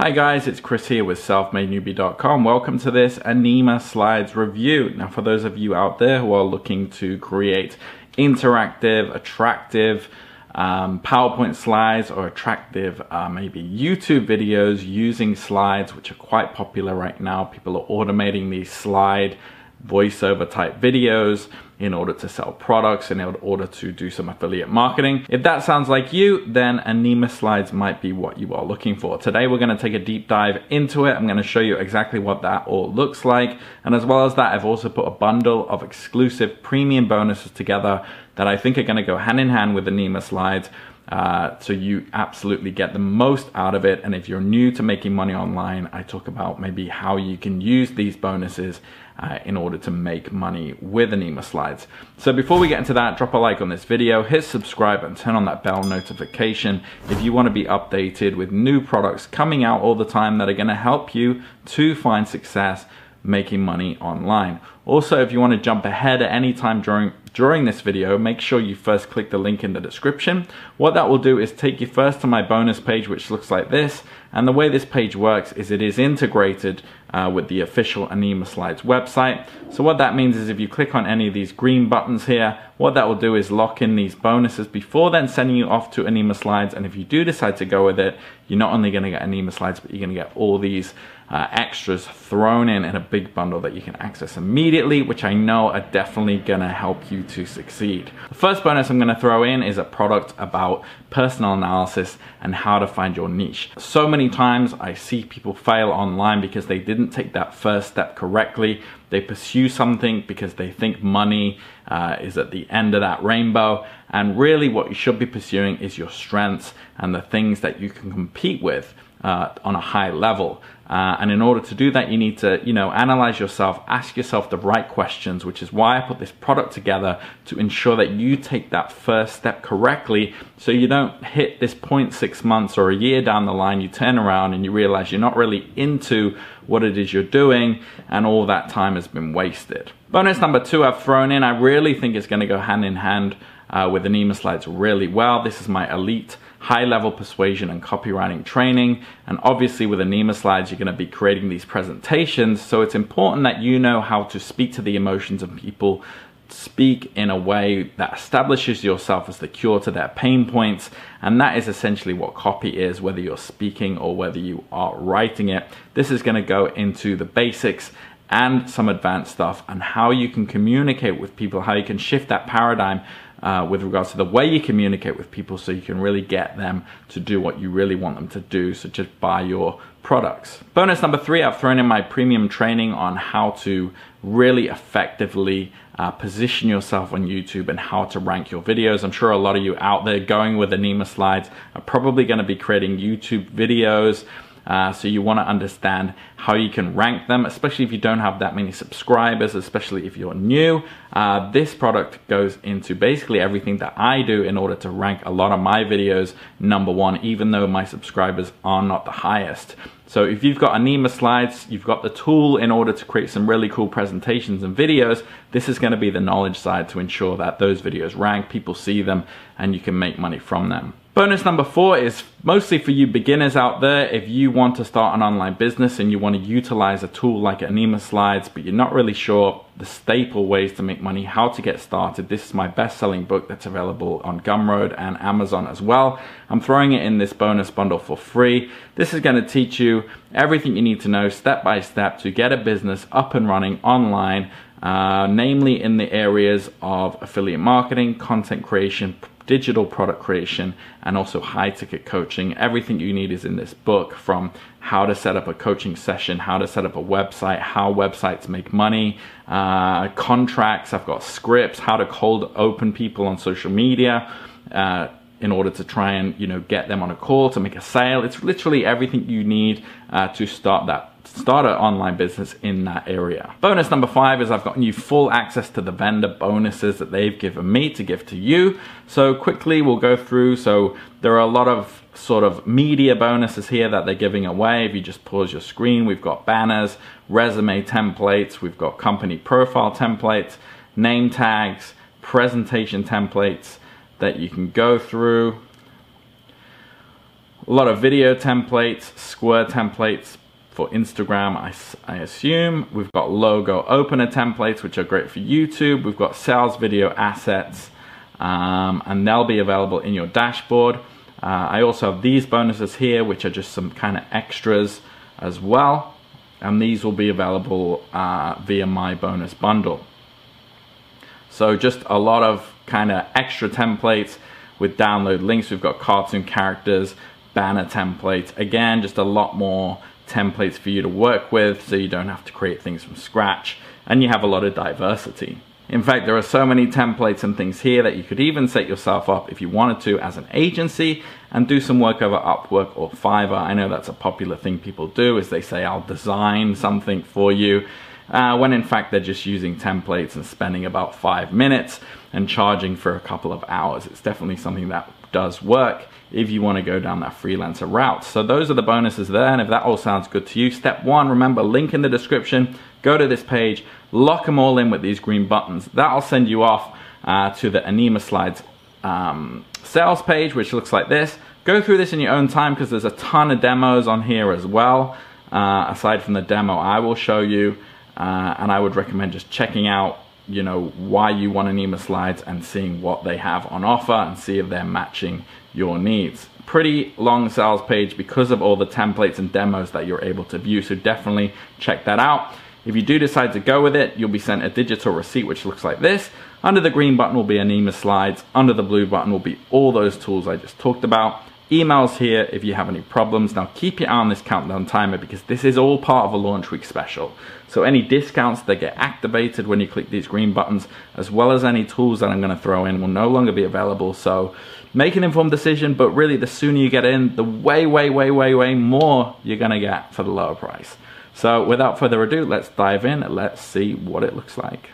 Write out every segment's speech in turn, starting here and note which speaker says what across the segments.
Speaker 1: Hi guys, it's Chris here with selfmadenewbie.com. Welcome to this Anima Slides review. Now for those of you out there who are looking to create interactive, attractive um, PowerPoint slides or attractive uh, maybe YouTube videos using slides, which are quite popular right now. People are automating these slide voiceover type videos in order to sell products in order to do some affiliate marketing. If that sounds like you, then Anima Slides might be what you are looking for. Today we're gonna take a deep dive into it. I'm gonna show you exactly what that all looks like. And as well as that, I've also put a bundle of exclusive premium bonuses together that I think are gonna go hand in hand with Anima Slides. Uh, so you absolutely get the most out of it. And if you're new to making money online, I talk about maybe how you can use these bonuses uh, in order to make money with Anima Slides. So before we get into that, drop a like on this video, hit subscribe and turn on that bell notification if you want to be updated with new products coming out all the time that are going to help you to find success making money online. Also, if you want to jump ahead at any time during during this video, make sure you first click the link in the description. What that will do is take you first to my bonus page, which looks like this. And the way this page works is it is integrated uh, with the official Anima Slides website. So what that means is if you click on any of these green buttons here, what that will do is lock in these bonuses before then sending you off to Anima Slides. And if you do decide to go with it, you're not only gonna get Anima Slides, but you're gonna get all these uh, extras thrown in in a big bundle that you can access immediately, which I know are definitely gonna help you to succeed. The first bonus I'm gonna throw in is a product about personal analysis and how to find your niche. So many times I see people fail online because they didn't take that first step correctly. They pursue something because they think money uh, is at the end of that rainbow. And really what you should be pursuing is your strengths and the things that you can compete with uh, on a high level. Uh, and in order to do that, you need to, you know, analyze yourself, ask yourself the right questions, which is why I put this product together to ensure that you take that first step correctly so you don't hit this point six months or a year down the line, you turn around and you realize you're not really into what it is you're doing and all that time has been wasted. Bonus number two I've thrown in, I really think it's gonna go hand in hand uh, with Anima Slides really well. This is my elite high level persuasion and copywriting training. And obviously with Anima Slides, you're gonna be creating these presentations. So it's important that you know how to speak to the emotions of people, speak in a way that establishes yourself as the cure to their pain points. And that is essentially what copy is, whether you're speaking or whether you are writing it. This is gonna go into the basics and some advanced stuff and how you can communicate with people, how you can shift that paradigm uh, with regards to the way you communicate with people so you can really get them to do what you really want them to do, so just buy your products. Bonus number three, I've thrown in my premium training on how to really effectively uh, position yourself on YouTube and how to rank your videos. I'm sure a lot of you out there going with Anima slides are probably gonna be creating YouTube videos uh, so you want to understand how you can rank them, especially if you don't have that many subscribers, especially if you're new. Uh, this product goes into basically everything that I do in order to rank a lot of my videos number one, even though my subscribers are not the highest. So if you've got Anima slides, you've got the tool in order to create some really cool presentations and videos, this is gonna be the knowledge side to ensure that those videos rank, people see them, and you can make money from them. Bonus number four is mostly for you beginners out there. If you want to start an online business and you want to utilize a tool like Anima Slides, but you're not really sure the staple ways to make money, how to get started, this is my best selling book that's available on Gumroad and Amazon as well. I'm throwing it in this bonus bundle for free. This is going to teach you everything you need to know step by step to get a business up and running online, uh, namely in the areas of affiliate marketing, content creation, digital product creation, and also high ticket coaching. Everything you need is in this book from how to set up a coaching session, how to set up a website, how websites make money, uh, contracts. I've got scripts, how to cold open people on social media. Uh, in order to try and you know get them on a call to make a sale it's literally everything you need uh, to start that start an online business in that area. Bonus number five is I've gotten you full access to the vendor bonuses that they've given me to give to you. So quickly we'll go through. So there are a lot of sort of media bonuses here that they're giving away. If you just pause your screen, we've got banners, resume templates, we've got company profile templates, name tags, presentation templates that you can go through A lot of video templates, square templates for Instagram, I, I assume. We've got logo opener templates, which are great for YouTube. We've got sales video assets, um, and they'll be available in your dashboard. Uh, I also have these bonuses here, which are just some kind of extras as well. And these will be available uh, via my bonus bundle. So just a lot of kind of extra templates with download links. We've got cartoon characters, banner templates. Again, just a lot more templates for you to work with so you don't have to create things from scratch and you have a lot of diversity. In fact, there are so many templates and things here that you could even set yourself up if you wanted to as an agency and do some work over Upwork or Fiverr. I know that's a popular thing people do is they say, I'll design something for you. Uh, when in fact they're just using templates and spending about five minutes and charging for a couple of hours. It's definitely something that does work if you want to go down that freelancer route. So those are the bonuses there. And if that all sounds good to you, step one, remember link in the description, go to this page, lock them all in with these green buttons. That'll send you off uh, to the Anima Slides um, sales page, which looks like this. Go through this in your own time because there's a ton of demos on here as well. Uh, aside from the demo I will show you, uh, and I would recommend just checking out you know why you want Anima slides and seeing what they have on offer and see if they're matching your needs. Pretty long sales page because of all the templates and demos that you're able to view, so definitely check that out. If you do decide to go with it, you'll be sent a digital receipt which looks like this. Under the green button will be Anima slides, under the blue button will be all those tools I just talked about. Emails here if you have any problems. Now keep your eye on this countdown timer because this is all part of a launch week special. So any discounts that get activated when you click these green buttons, as well as any tools that I'm gonna throw in will no longer be available. So make an informed decision, but really the sooner you get in, the way, way, way, way, way more you're gonna get for the lower price. So without further ado, let's dive in. Let's see what it looks like.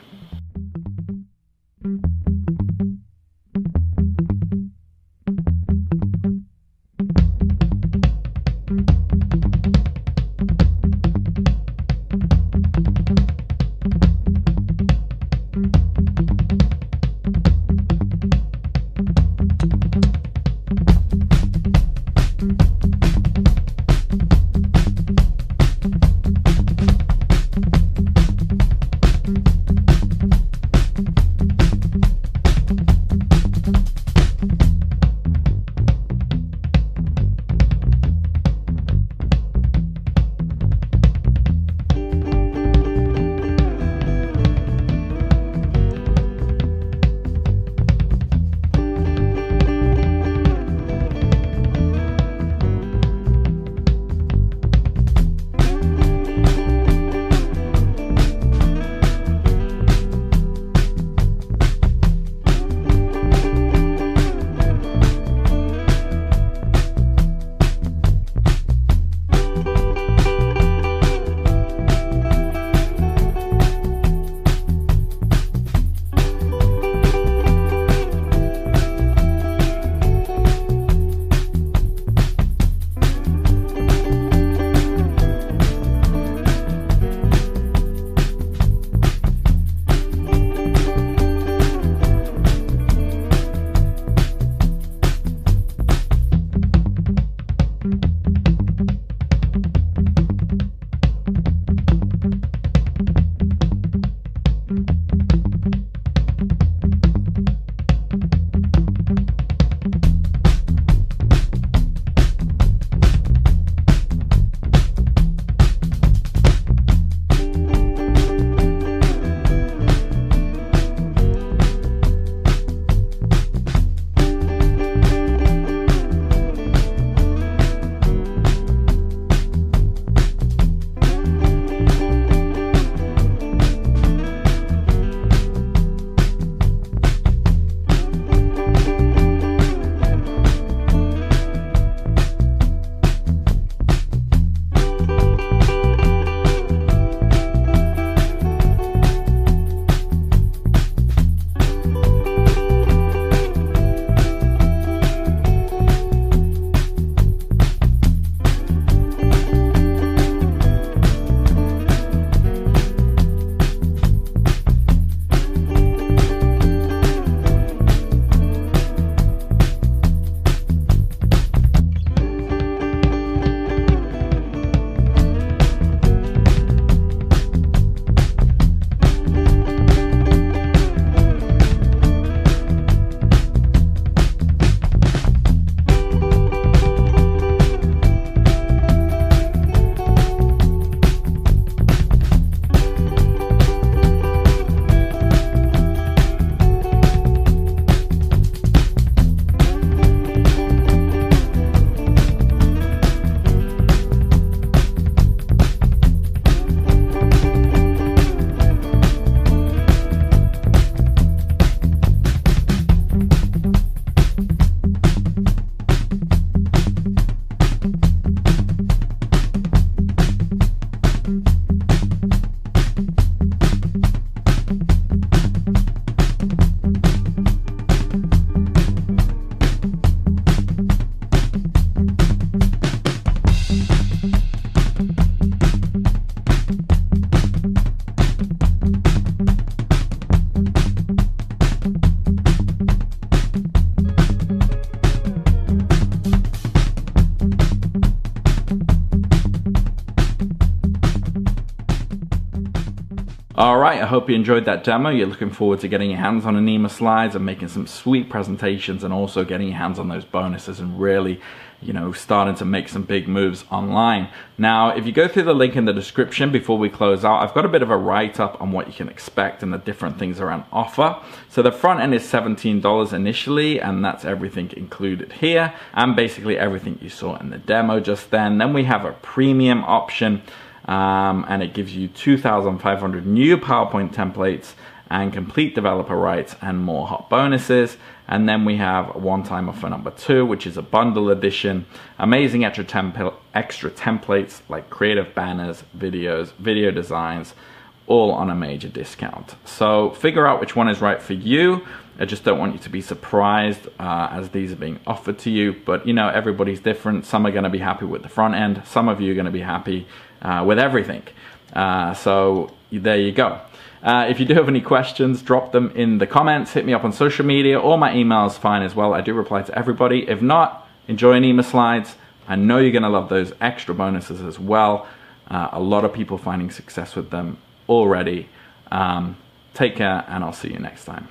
Speaker 1: I hope you enjoyed that demo. You're looking forward to getting your hands on Anima slides and making some sweet presentations and also getting your hands on those bonuses and really, you know, starting to make some big moves online. Now, if you go through the link in the description before we close out, I've got a bit of a write-up on what you can expect and the different things around offer. So the front end is $17 initially, and that's everything included here, and basically everything you saw in the demo just then. Then we have a premium option um, and it gives you 2,500 new PowerPoint templates and complete developer rights and more hot bonuses. And then we have one time offer number two, which is a bundle edition. Amazing extra, extra templates like creative banners, videos, video designs, all on a major discount. So figure out which one is right for you. I just don't want you to be surprised uh, as these are being offered to you. But you know, everybody's different. Some are going to be happy with the front end. Some of you are going to be happy uh, with everything. Uh, so there you go. Uh, if you do have any questions, drop them in the comments. Hit me up on social media or my email is fine as well. I do reply to everybody. If not, enjoy Anima slides. I know you're going to love those extra bonuses as well. Uh, a lot of people finding success with them already. Um, take care, and I'll see you next time.